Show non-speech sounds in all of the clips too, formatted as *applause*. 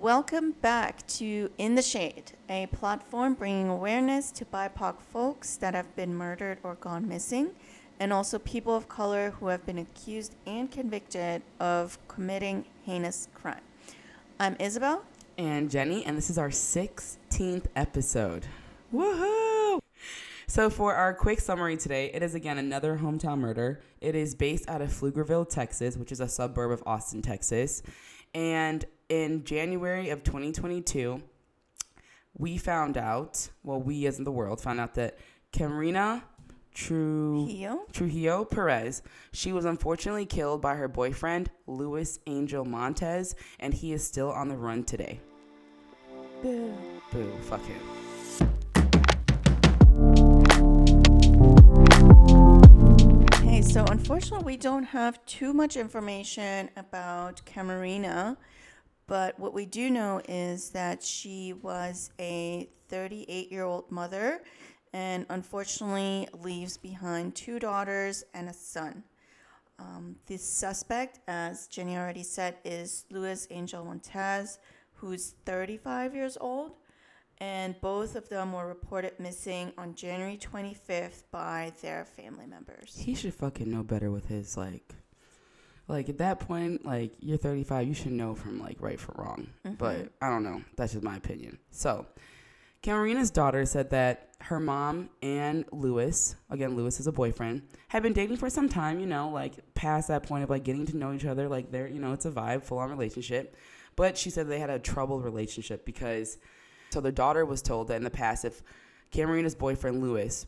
Welcome back to In the Shade, a platform bringing awareness to BIPOC folks that have been murdered or gone missing, and also people of color who have been accused and convicted of committing heinous crime. I'm Isabel. And Jenny, and this is our 16th episode. Woohoo! So, for our quick summary today, it is again another hometown murder. It is based out of Pflugerville, Texas, which is a suburb of Austin, Texas. And in January of 2022, we found out, well, we as in the world found out that Camerina Trujillo, Trujillo Perez, she was unfortunately killed by her boyfriend, Luis Angel Montes, and he is still on the run today. Boo. Boo, fuck him. Unfortunately, we don't have too much information about Camerina, but what we do know is that she was a 38 year old mother and unfortunately leaves behind two daughters and a son. Um, the suspect, as Jenny already said, is Luis Angel Montes, who's 35 years old, and both of them were reported missing on January 25th by their family members. He should fucking know better with his like like at that point, like you're 35, you should know from like right from wrong. Mm-hmm. But I don't know. That's just my opinion. So, Camerina's daughter said that her mom and Lewis, again, Lewis is a boyfriend, had been dating for some time, you know, like past that point of like getting to know each other. Like they're, you know, it's a vibe, full on relationship. But she said they had a troubled relationship because so the daughter was told that in the past, if Camerina's boyfriend Lewis,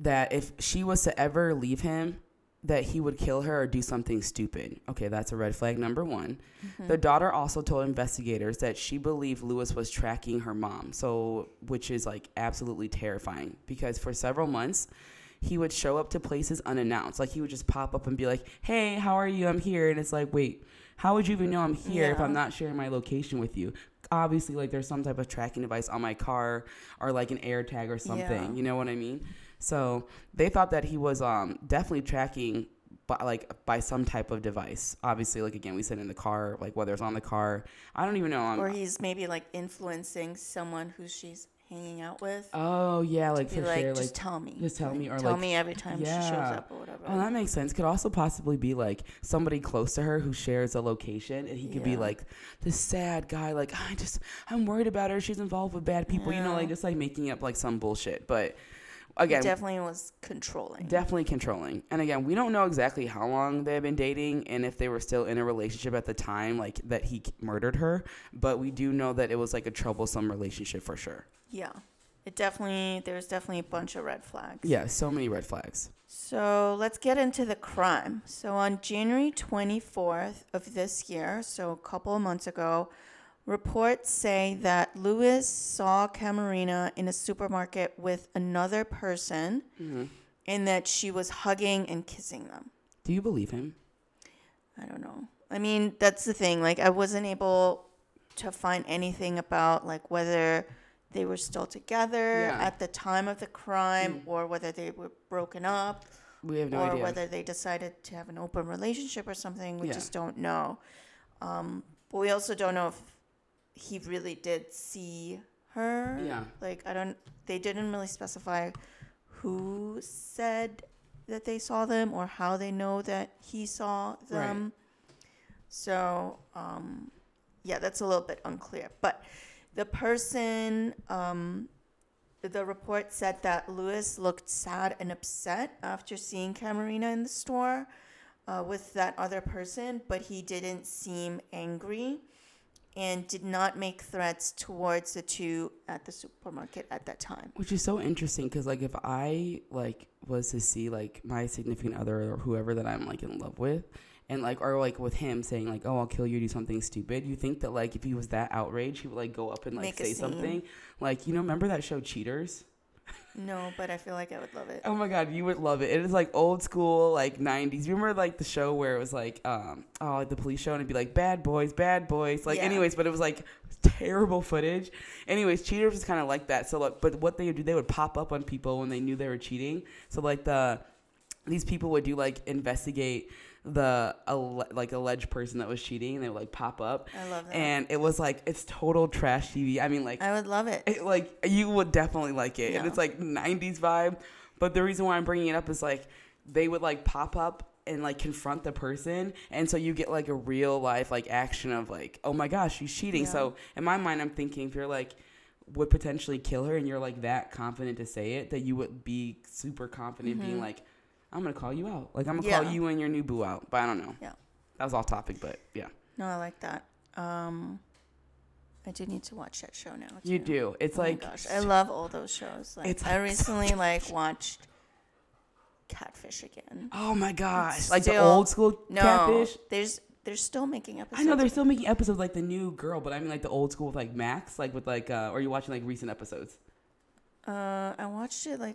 that if she was to ever leave him, that he would kill her or do something stupid. Okay, that's a red flag number one. Mm-hmm. The daughter also told investigators that she believed Lewis was tracking her mom, so which is like absolutely terrifying because for several months he would show up to places unannounced. Like he would just pop up and be like, "Hey, how are you? I'm here." And it's like, "Wait, how would you even know I'm here yeah. if I'm not sharing my location with you?" obviously like there's some type of tracking device on my car or like an air tag or something. Yeah. You know what I mean? So they thought that he was um, definitely tracking by like by some type of device. Obviously, like again, we said in the car, like whether it's on the car, I don't even know. I'm, or he's maybe like influencing someone who she's hanging out with. Oh yeah, like for like, sure. Just like, tell me. Just tell like, me, or tell like, me every time yeah. she shows up or whatever. Oh, that makes sense. Could also possibly be like somebody close to her who shares a location, and he could yeah. be like this sad guy. Like I just, I'm worried about her. She's involved with bad people. Yeah. You know, like just like making up like some bullshit. But again, definitely was controlling. Definitely controlling. And again, we don't know exactly how long they've been dating and if they were still in a relationship at the time, like that he murdered her. But we do know that it was like a troublesome relationship for sure. Yeah. It definitely, there's definitely a bunch of red flags. Yeah, so many red flags. So let's get into the crime. So on January 24th of this year, so a couple of months ago, reports say that Lewis saw Camerina in a supermarket with another person mm-hmm. and that she was hugging and kissing them. Do you believe him? I don't know. I mean, that's the thing. Like, I wasn't able to find anything about, like, whether they were still together yeah. at the time of the crime mm. or whether they were broken up. We have no or idea. whether they decided to have an open relationship or something. We yeah. just don't know. Um, but we also don't know if he really did see her. Yeah. Like, I don't, they didn't really specify who said that they saw them or how they know that he saw them. Right. So, um, yeah, that's a little bit unclear. But the person, um, the report said that Lewis looked sad and upset after seeing Camerina in the store uh, with that other person, but he didn't seem angry and did not make threats towards the two at the supermarket at that time. Which is so interesting because, like, if I like was to see like my significant other or whoever that I'm like in love with, and like or like with him saying like oh i'll kill you do something stupid you think that like if he was that outraged he would like go up and like Make say something. Like you know remember that show cheaters no but i feel like i would love it. Oh my god you would love it. It is like old school like 90s you remember like the show where it was like um oh like the police show and it'd be like bad boys bad boys. Like yeah. anyways but it was like terrible footage. Anyways cheaters is kind of like that. So like but what they would do they would pop up on people when they knew they were cheating. So like the these people would do like investigate the like alleged person that was cheating, and they would like pop up, I love that. and it was like it's total trash TV. I mean, like I would love it. it, like you would definitely like it, and it's like '90s vibe. But the reason why I'm bringing it up is like they would like pop up and like confront the person, and so you get like a real life like action of like, oh my gosh, she's cheating. Yeah. So in my mind, I'm thinking if you're like would potentially kill her, and you're like that confident to say it, that you would be super confident being mm-hmm. like, I'm gonna call you out, like I'm gonna call Mm-hmm. You and your new boo out. But I don't know. Yeah. That was off topic, but yeah, No, I like that. Um, I do need to watch that show now. you do. It's Oh my like gosh, I love all those shows. Like, It's I like recently *laughs* like watched Catfish again. oh my gosh, It's like the old school No, catfish. there's they're still making episodes. I know they're still making episodes like the new girl, but I mean like the old school with like Max, like with like, uh, or are you watching like recent episodes? Uh, I watched it like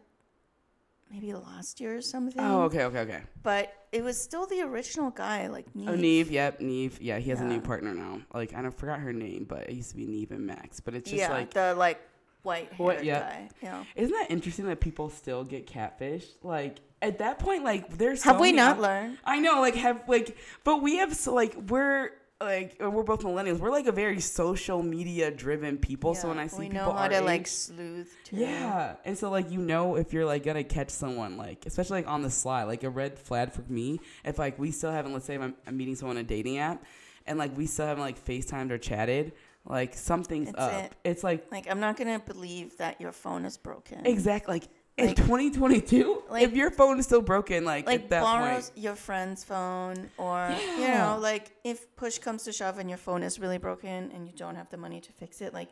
maybe last year or something. Oh, okay, okay, okay. But it was still the original guy, like Nev. Oh, Nev, yep, Nev. Yeah, he has a new partner now. Like I don't forgot her name, but it used to be Nev and Max. But it's just yeah, like, the like white haired What- yeah. guy. Yeah. isn't that interesting that people still get catfish? Like at that point, like there's Have so we many not learned? I know, like have like, but we have so like we're like uh, we're both millennials. We're like a very social media driven people. So when I see we people know how to like age- sleuth. Too. Yeah, and so like you know if you're like gonna catch someone like especially like on the sly like a red flag for me if like we still haven't let's say I'm, I'm meeting someone on a dating app and like we still haven't like FaceTimed or chatted like something's It's up. it. It's like Like I'm not gonna believe that your phone is broken. exactly like in Like- 2022 like- if your phone is still broken like, like at that borrows point your friend's phone or you know like if push comes to shove and your phone is really broken and you don't have the money to fix it like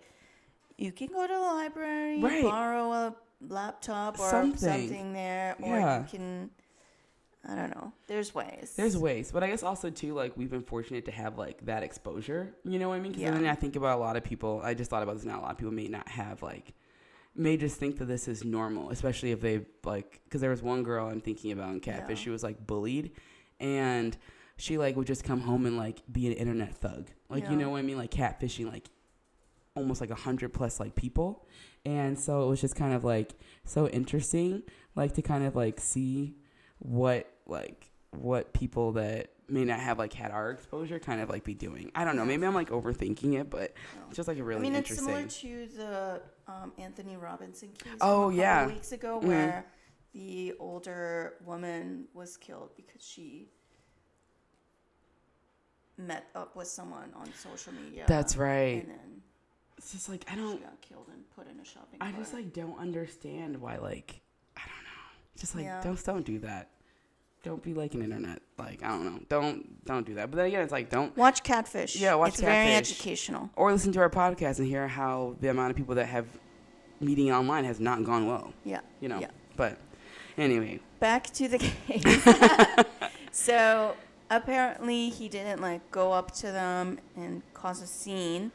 you can go to the library Right. borrow a laptop or Something. something, there or Yeah. you can i don't know there's ways There's ways, but I guess also too, like we've been fortunate to have like that exposure. You know what I mean? Because Yeah. then I think about a lot of people. I just thought about this now. A lot of people may not have like, may just think that this is normal, especially if they like. Because there was one girl I'm thinking about in Catfish. Yeah. She was like bullied, and she like would just come home and like be an internet thug. Like Yeah. you know what I mean? Like catfishing like almost like a hundred plus like people, and so it was just kind of like so interesting, like to kind of like see what like what people that may not have like had our exposure kind of like be doing. I don't know. Maybe I'm like overthinking it, but No. it's just like a really I mean, interesting. it's similar to the um, Anthony Robinson case. Oh, from a couple yeah. weeks ago, Mhm. where the older woman was killed because she met up with someone on social media. That's right. And then It's just like I don't. got killed and put in a shopping I just like don't understand why like I don't know. Just like Yeah. don't don't do that. Don't be like an internet. Like I don't know. Don't don't do that. But then again, it's like don't watch Catfish. Yeah, watch It's very educational. or listen to our podcast and hear how the amount of people that have meeting online has not gone well. Yeah. You know. Yeah. But anyway, Back to the *laughs* case. so apparently he didn't like go up to them and cause a scene,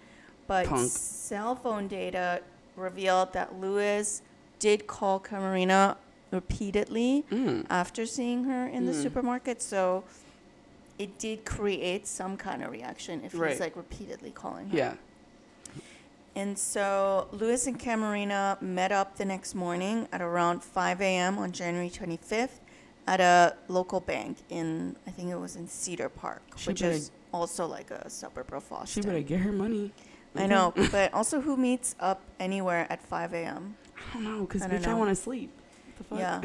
but Punk. cell phone data revealed that Lewis did call Camerina repeatedly mm, after seeing her in the Mm. supermarket. So it did create some kind of reaction if Right. he's like repeatedly calling her. yeah. And so Lewis and Camerina met up the next morning at around 5 a.m. on January 25th at a local bank in, I think it was in Cedar Park, She which is also like a suburb of She Austin. better get her money. I know, *laughs* but also who meets up anywhere at 5 a.m.? I don't know, because bitch, I want to sleep. The fuck? Yeah.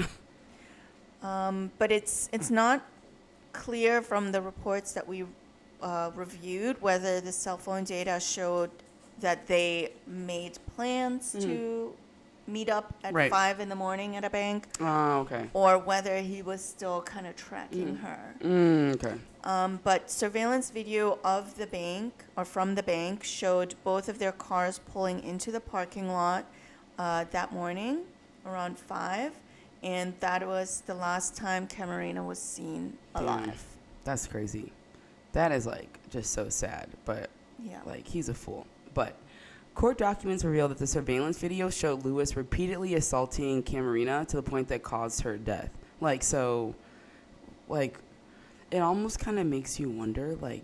*laughs* um, but it's it's not clear from the reports that we uh, reviewed whether the cell phone data showed that they made plans Mm. to meet up at Right. five in the morning at a bank, Oh, okay. or whether he was still kind of tracking Mm. her. Mm, okay. Um, but surveillance video of the bank or from the bank showed both of their cars pulling into the parking lot uh, that morning around five, and that was the last time Camerina was seen alive. That's crazy. That is like just so sad, but Yeah. like he's a fool. But court documents reveal that the surveillance video showed Lewis repeatedly assaulting Camerina to the point that caused her death. Like so, like it almost kind of makes you wonder, like.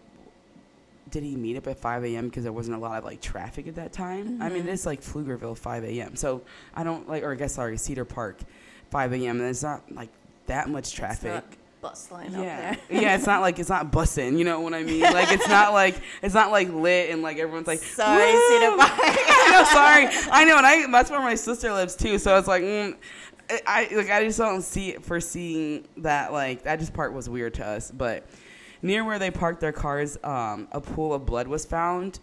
Did he meet up at 5 a.m. because there wasn't a lot of like traffic at that time? I mean, Mhm. it's like Pflugerville 5 a.m. So I don't like, or I guess sorry, Cedar Park, 5 a.m. And it's not like that much traffic. bus line yeah, up there. yeah. It's not like it's not bussing. You know what I mean? Like it's not *laughs* like it's not like lit and like everyone's like. Sorry, "Woo!" Cedar Park. *laughs* I know. Sorry, I know, and I that's where my sister lives too. So it's like. Mm, I like I just don't see it foreseeing that like that just part was weird to us. But near where they parked their cars, um, a pool of blood was found,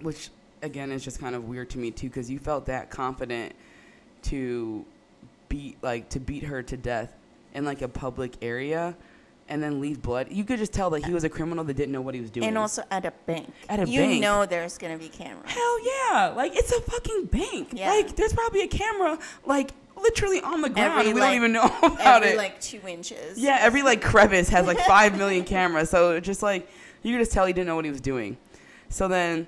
which again is just kind of weird to me too because you felt that confident to beat like to beat her to death in like a public area and then leave blood. You could just tell that he was a criminal that didn't know what he was doing. And also at a bank. At a you bank. You know there's gonna be cameras. Hell yeah! Like it's a fucking bank. Yeah. Like there's probably a camera like literally on the ground. Every, we like- don't even know *laughs* about it. Every it. like two inches. yeah, every like crevice has like five million cameras. So just like you could just tell he didn't know what he was doing. So then,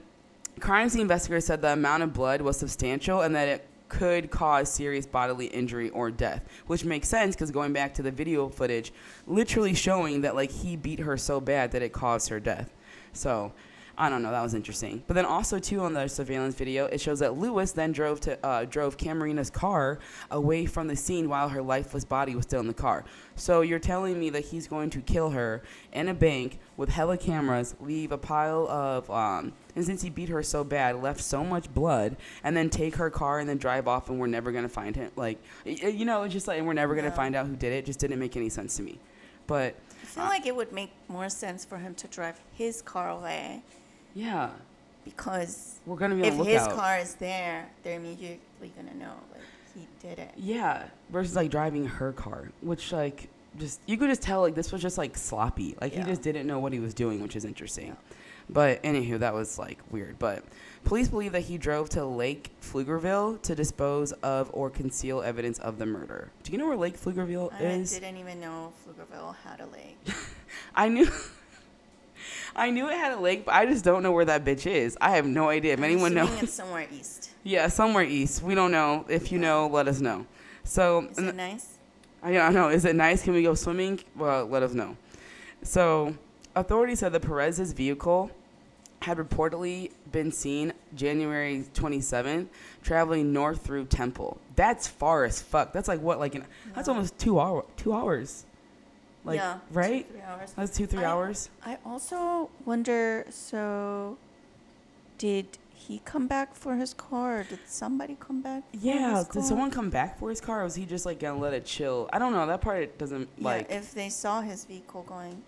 crime scene investigators said the amount of blood was substantial and that it could cause serious bodily injury or death, which makes sense because going back to the video footage, literally showing that like he beat her so bad that it caused her death. So I don't know, that was interesting. But then also too on the surveillance video, it shows that Lewis then drove to uh, drove Camerina's car away from the scene while her lifeless body was still in the car. So you're telling me that he's going to kill her in a bank with hella cameras, leave a pile of um, and since he beat her so bad, left so much blood, and then take her car and then drive off, and we're never gonna find him. Like, y- y- you know, it's just like and we're never gonna No. find out who did it. Just didn't make any sense to me. But I feel like it would make more sense for him to drive his car away yeah, because we're gonna be if his car is there, they're immediately gonna know like he did it. Yeah, versus like driving her car, which like just you could just tell like this was just like sloppy. Like Yeah. he just didn't know what he was doing, which is interesting. But anywho, that was like weird. But police believe that he drove to Lake Pflugerville to dispose of or conceal evidence of the murder. Do you know where Lake Pflugerville I is? I didn't even know Pflugerville had a lake. *laughs* I knew. I knew it had a lake, but I just don't know where that bitch is. I have no idea. If I'm anyone knows, it's somewhere east. yeah, somewhere east. We don't know. If you know, let us know. So Is it nice? I don't know. Is it nice? Can we go swimming? Well, let us know. So, authorities said that Perez's vehicle had reportedly been seen January 27th traveling north through Temple. That's far as fuck. That's like what? Like an, that's almost two hour two hours. Like yeah, two, right? three hours. That's two three I- hours. I also wonder. So, did he come back for his car? Did somebody come back? For Yeah. his Did car? someone come back for his car? Or was he just like gonna let it chill? I don't know. That part doesn't Yeah, like. if they saw his vehicle going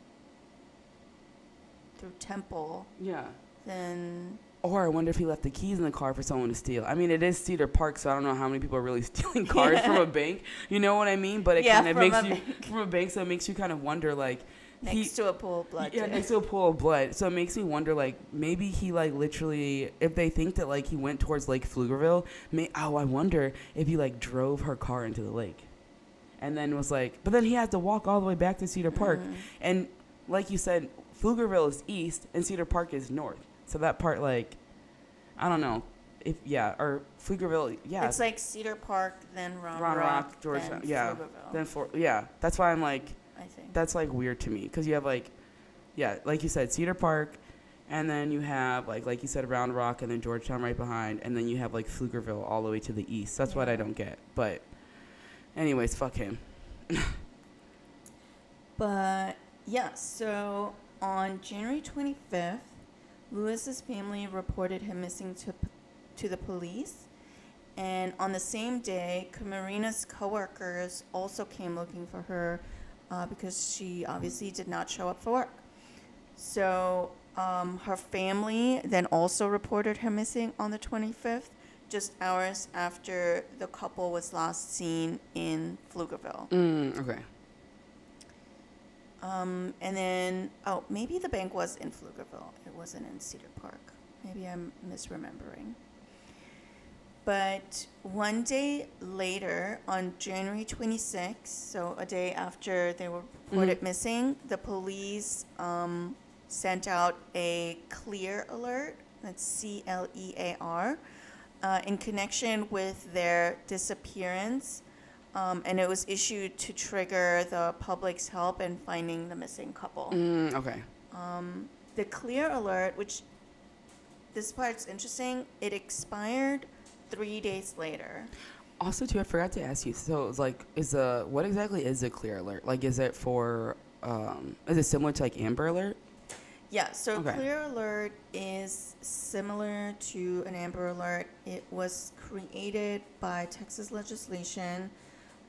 through Temple, yeah. then Or I wonder if he left the keys in the car for someone to steal. I mean, it is Cedar Park, so I don't know how many people are really *laughs* stealing cars from a bank. You know what I mean? But it Yeah, kind of makes you bank. from a bank, so it makes you kind of wonder, like, he, next to a pool of blood. yeah, too. next to a pool of blood. So it makes me wonder, like, maybe he like literally, if they think that like he went towards Lake Pflugerville, may oh, I wonder if he like drove her car into the lake, and then was like, but then he had to walk all the way back to Cedar Park, Mhm. and like you said, Pflugerville is east and Cedar Park is north. So that part, like, I don't know if yeah, or Pflugerville, yeah, It's like Cedar Park, then Round, Round Rock, Rock, Georgetown, then yeah, Pflugerville, then for yeah. That's why I'm like, I think. that's like weird to me because you have like, yeah, like you said, Cedar Park, and then you have like like you said, Round Rock, and then Georgetown right behind, and then you have like Pflugerville all the way to the east. That's what I don't get. But, anyways, fuck him. *laughs* But yeah, so on January 25th, Lewis's family reported him missing to to the police. And on the same day, Camerina's coworkers also came looking for her uh, because she obviously did not show up for work. So um, her family then also reported her missing on the 25th, just hours after the couple was last seen in Pflugerville. Mm, okay. Um, and then, oh, maybe the bank was in Pflugerville. It wasn't in Cedar Park. Maybe I'm misremembering. But one day later, on January 26th, so a day after they were reported missing, the police um, sent out a clear alert. That's C L E A R. Uh, in connection with their disappearance, um, and it was issued to trigger the public's help in finding the missing couple. Mm, okay. Um, the clear alert, which this part's interesting, it expired three days later. Also, too, I forgot to ask you. So, it's like, is a what exactly is a clear alert? Like, is it for? Um, is it similar to like Amber Alert? Yeah, so Okay. Clear Alert is similar to an Amber Alert. It was created by Texas legislation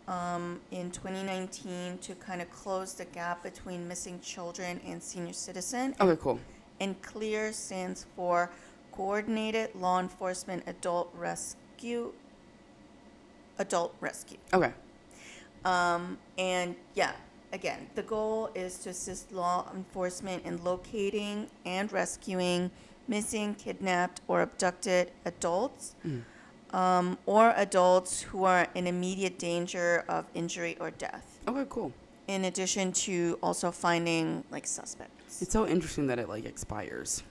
um, in 2019 to kind of close the gap between missing children and senior citizen. Okay, cool. And CLEAR stands for Coordinated Law Enforcement Adult Rescue. Adult Rescue. Okay. Um, and yeah, again, the goal is to assist law enforcement in locating and rescuing missing, kidnapped, or abducted adults, um, or adults who are in immediate danger of injury or death. Okay, cool. In addition to also finding like suspects. It's so interesting that it like expires.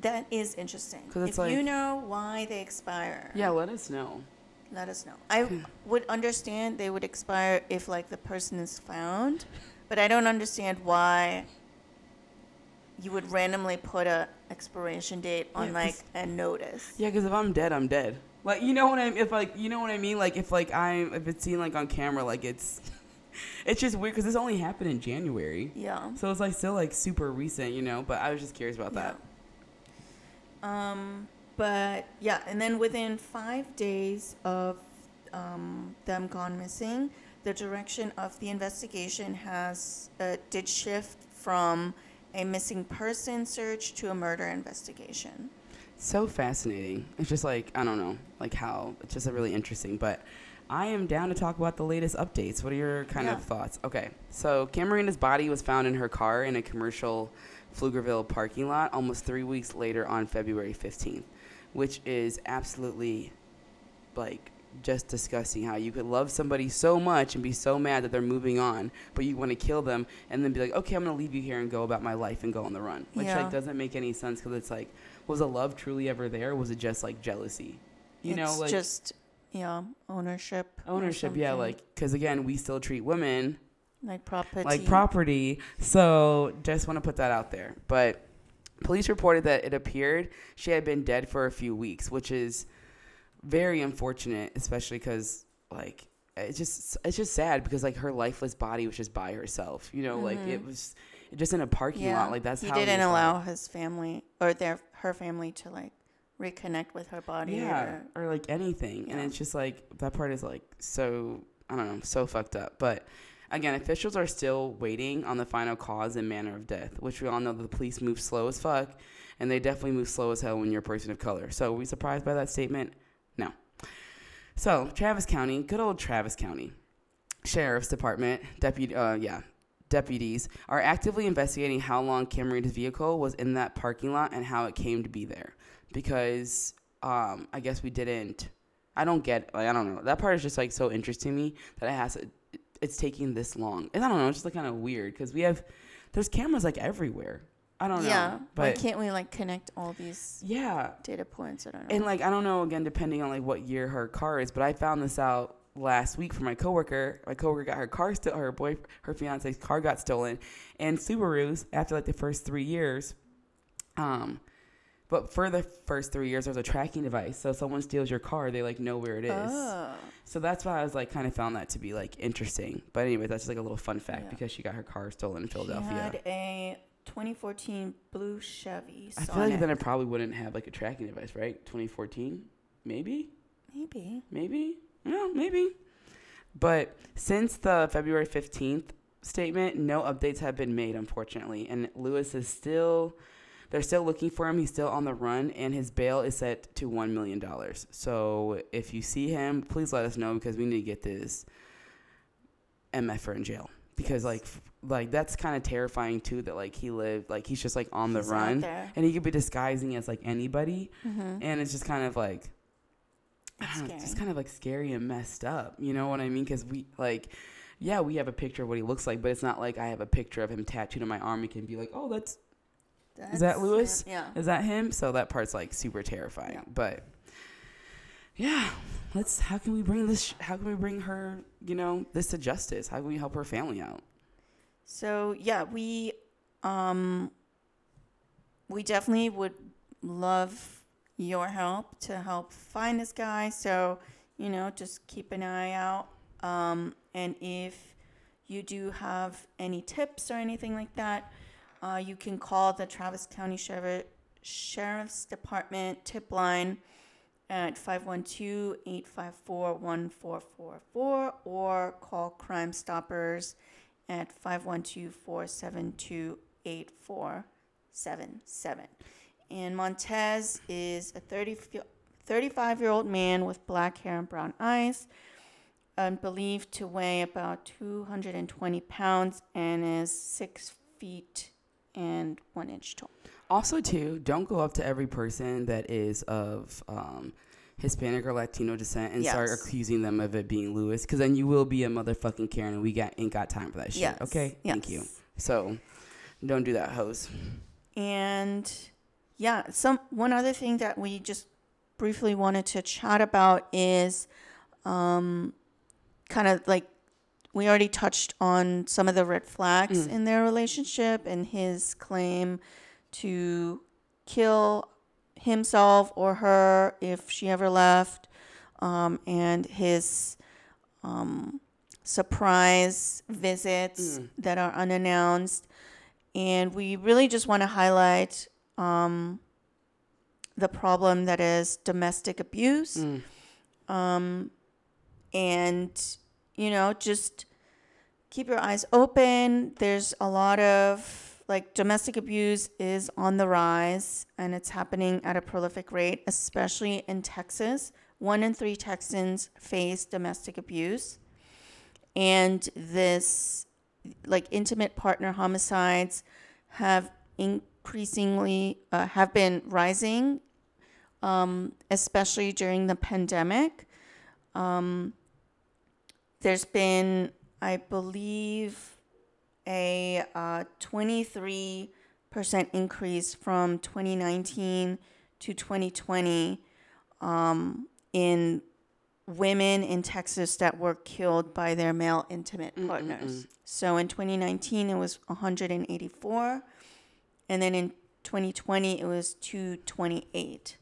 that is interesting. 'Cause it's if you know why they expire, Yeah, let us know. let us know. I would understand they would expire if like the person is found, but I don't understand why you would randomly put a expiration date on Yeah, like a notice. Yeah, because if I'm dead, I'm dead. Like you know what I if like you know what I mean. Like if like I'm if it's seen like on camera, like it's *laughs* it's just weird because this only happened in January, Yeah. so it's like still like super recent, you know. But I was just curious about that. Um, but yeah, and then within five days of um, them gone missing, the direction of the investigation has uh, did shift from a missing person search to a murder investigation. So fascinating. It's just like I don't know, like how it's just really interesting. But I am down to talk about the latest updates. What are your kind Yeah. of thoughts? Okay, so Camerina's body was found in her car in a commercial Pflugerville parking lot almost three weeks later on February 15th, which is absolutely like just discussing how you could love somebody so much and be so mad that they're moving on, but you want to kill them and then be like, okay, I'm gonna leave you here and go about my life and go on the run, which Yeah. like doesn't make any sense because it's like, was the love truly ever there? Or was it just like jealousy? You know, like just yeah, ownership. ownership. Yeah, like because again, we still treat women like property. like property. So just want to put that out there. But police reported that it appeared she had been dead for a few weeks, which is very unfortunate, especially because like it's just it's just sad because like her lifeless body was just by herself. You know, like it was just in a parking Mm-hmm. yeah, lot. Like that's how he how didn't like- allow his family or their her family to like reconnect with her body. yeah or- or like anything and it's just like that part is like so i don't know so fucked up but again officials are still waiting on the final cause and manner of death which we all know that the police move slow as fuck and they definitely move slow as hell when you're a person of color so are we surprised by that statement so travis county good old travis county sheriff's department deputy uh yeah deputies are actively investigating how long Camerina's vehicle was in that parking lot and how it came to be there because um, I guess we didn't. I don't get. Like, I don't know. That part is just like so interesting to me that it has. It's taking this long, and I don't know. It's just like kind of weird because we have there's cameras like everywhere. I don't yeah. know, Why but can't we like connect all these yeah, data points? I don't know. and like I don't know again depending on like what year her car is, but I found this out last week from my coworker. My coworker got her car still her boy her fiance's car got stolen, and Subarus after like the first three years, um, but for the first three years there's a tracking device, so if someone steals your car, they like know where it is. Oh. So that's why I was like kind of found that to be like interesting. But anyway, that's just like a little fun fact Yeah. because she got her car stolen in She Philadelphia. had a 2014 blue Chevy. I feel like then it probably wouldn't have like a tracking device, right? 2014, maybe. Maybe. Maybe. Yeah, maybe. But since the February 15th statement, no updates have been made, unfortunately. And Lewis is still, they're still looking for him. He's still on the run, and his bail is set to $1 million. So if you see him, please let us know because we need to get this MFer in jail. Because, like, like that's kind of terrifying too. That like he lived, like he's just like on the He's run, and he could be disguising as like anybody, Mhm. and it's just kind of like I It's don't know, just scary. kind of like scary and messed up. You know what I mean? Because we like, yeah, we have a picture of what he looks like, but it's not like I have a picture of him tattooed on my arm. You can be like, oh, that's is that That's Lewis? him. Yeah. is that him? So that part's like super terrifying. Yeah. But yeah, let's. How can we bring this? How can we bring her? You know, this to justice? How can we help her family out? So yeah, we um we definitely would love your help to help find this guy. So you know, just keep an eye out. Um, and if you do have any tips or anything like that, uh, you can call the Travis County Sheriff, Sheriff's Department tip line at 512 854 1444 or call Crime Stoppers at 512 472 8477. And Montes is a 30, 35 year old man with black hair and brown eyes, um, believed to weigh about 220 pounds and is six feet and one inch tall. Also, too, don't go up to every person that is of um, Hispanic or Latino descent and start accusing them of it being Lewis, because then you will be a motherfucking Karen, and we got ain't got time for that shit. Yes. Okay, thank you. So, don't do that, hoes. And yeah, some one other thing that we just briefly wanted to chat about is um, kind of like we already touched on some of the red flags Mm. in their relationship and his claim to kill himself or her if she ever left, um, and his um, surprise visits Mm. that are unannounced. And we really just want to highlight um, the problem that is domestic abuse. Mm. Um, and, you know, just keep your eyes open. There's a lot of, like, domestic abuse is on the rise and it's happening at a prolific rate, especially in Texas. One in three Texans face domestic abuse. And this, like, intimate partner homicides have increasingly uh, have been rising, um, especially during the pandemic. Um, there's been, I believe, a uh, 23% increase from 2019 to 2020 um, in women in Texas that were killed by their male intimate partners. So in 2019, it was 184. And then in 2020, it was 228.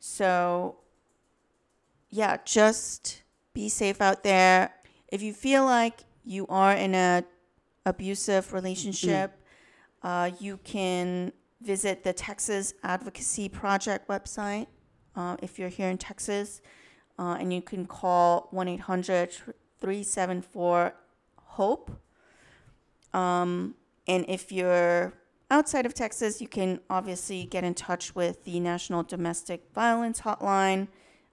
So, yeah, just be safe out there. If you feel like you are in a abusive relationship, uh, you can visit the Texas Advocacy Project website uh, if you're here in Texas, uh, and you can call 1 800 374 HOPE. Um, and if you're outside of Texas, you can obviously get in touch with the National Domestic Violence Hotline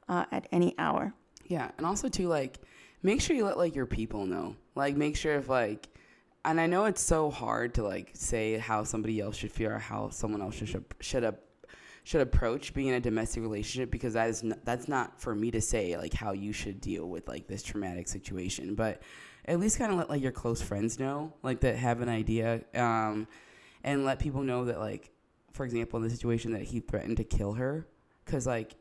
uh, at any hour. Yeah, and also too like make sure you let like your people know. Like make sure if like and I know it's so hard to like say how somebody else should feel or how someone else should should have should approach being in a domestic relationship because that is n- that's not for me to say like how you should deal with like this traumatic situation. But at least kind of let like your close friends know like that have an idea um and let people know that like for example in the situation that he threatened to kill her because like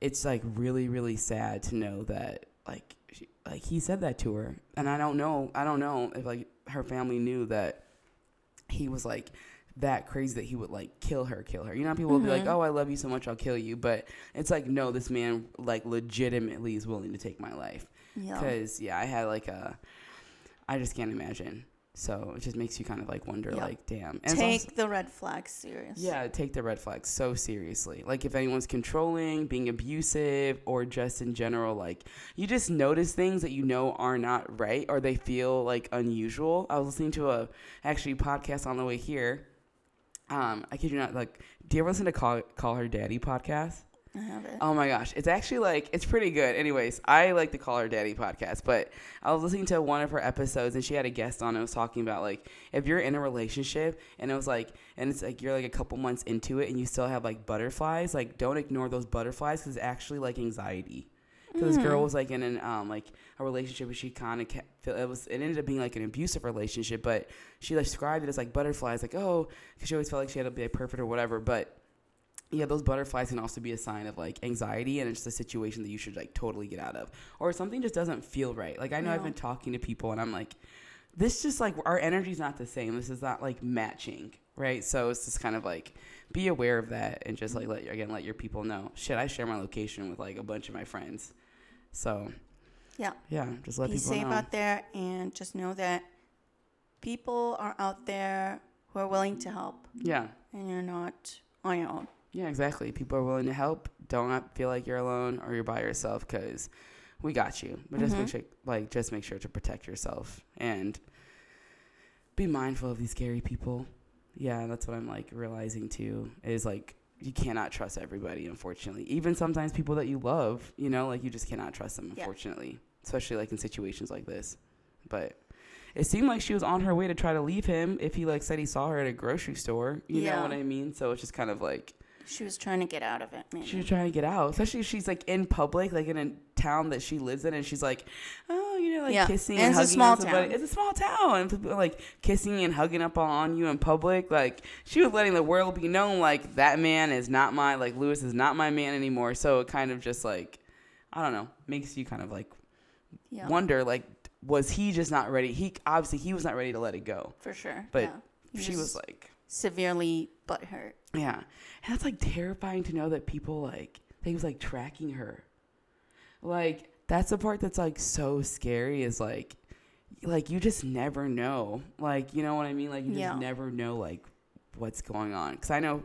it's like really really sad to know that like like he said that to her. And i don't know i don't know if like her family knew that he was like that crazy that he would like kill her kill her. You know people will be like mm-hmm. oh i love you so much i'll kill you. But it's like no this man like legitimately is willing to take my life. Yeah. because yeah i had like a i just can't imagine so it just makes you kind of like wonder Yeah. like damn and Take also- the red flags serious. yeah, take the red flags so seriously. Like if anyone's controlling, being abusive, or just in general, like you just notice things that you know are not right or they feel like unusual. I was listening to a actually podcast on the way here. Um, I kid you not, like, do you ever listen to Call Call Her Daddy podcast? I have it. Oh my gosh, it's actually like it's pretty good. Anyways, I like the Call Her Daddy podcast, but I was listening to one of her episodes and she had a guest on and was talking about like if you're in a relationship and it was like and it's like you're like a couple months into it and you still have like butterflies, like don't ignore those butterflies because it's actually like anxiety. Because this girl was like in an um like a relationship and she kind of kept feel it was it ended up being like an abusive relationship, but she like, described it as like butterflies, like oh, because she always felt like she had to be like, perfect or whatever, but yeah, those butterflies can also be a sign of like anxiety and it's just a situation that you should like totally get out of. Or something just doesn't feel right. Like I know I've been talking to people and I'm like, this just like our energy's not the same. This is not like matching. Right. So it's just kind of like be aware of that and just like let you again let your people know. Shit, I share my location with like a bunch of my friends. So Yeah. yeah, just let Be people safe know. out there and just know that people are out there who are willing to help Yeah. and you're not on your own. Yeah, exactly. People are willing to help. Don't feel like you're alone or you're by yourself because we got you. But just make Mhm. sure, like, just make sure to protect yourself and be mindful of these scary people. Yeah, that's what I'm like realizing too. Is like you cannot trust everybody, unfortunately. Even sometimes people that you love, you know, like you just cannot trust them, Yeah. unfortunately. Especially like in situations like this. But it seemed like she was on her way to try to leave him if he like said he saw her at a grocery store. You Yeah. know what I mean? So it's just kind of like She was trying to get out of it, maybe. was trying to get out, especially if she's like in public, like in a town that she lives in, and she's like, oh, you know, like Yeah, kissing and and, it's a small town. It's a small town, and people like kissing and hugging up on you in public. Like she was letting the world be known, like that man is not my, like Lewis is not my man anymore. So it kind of just like, I don't know, makes you kind of like yeah, wonder, like, was he just not ready? He obviously he was not ready to let it go. for sure. but yeah. He She was like. Severely butthurt. Yeah. And that's like terrifying to know that people like they was like tracking her. Like that's the part that's like so scary is like like you just never know. Like, you know what I mean? Like you Yeah. just never know like what's going on. Cuz I know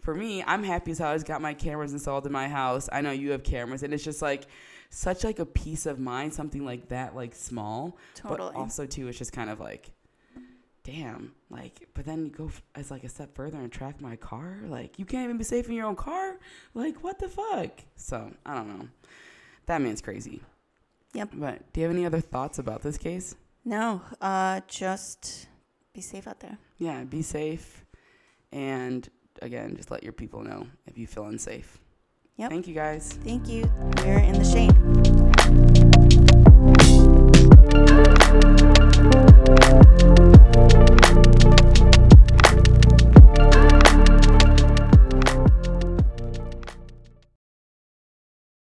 for me, I'm happy as hell. I just got my cameras installed in my house. I know you have cameras and it's just like such like a peace of mind something like that like small Totally. but also too it's just kind of like damn like but then you go f- as like a step further and track my car like you can't even be safe in your own car like what the fuck so i don't know that man's crazy Yep. but do you have any other thoughts about this case no, uh, just be safe out there. yeah be safe and again just let your people know if you feel unsafe Yep. thank you guys Thank you. We're in the shade.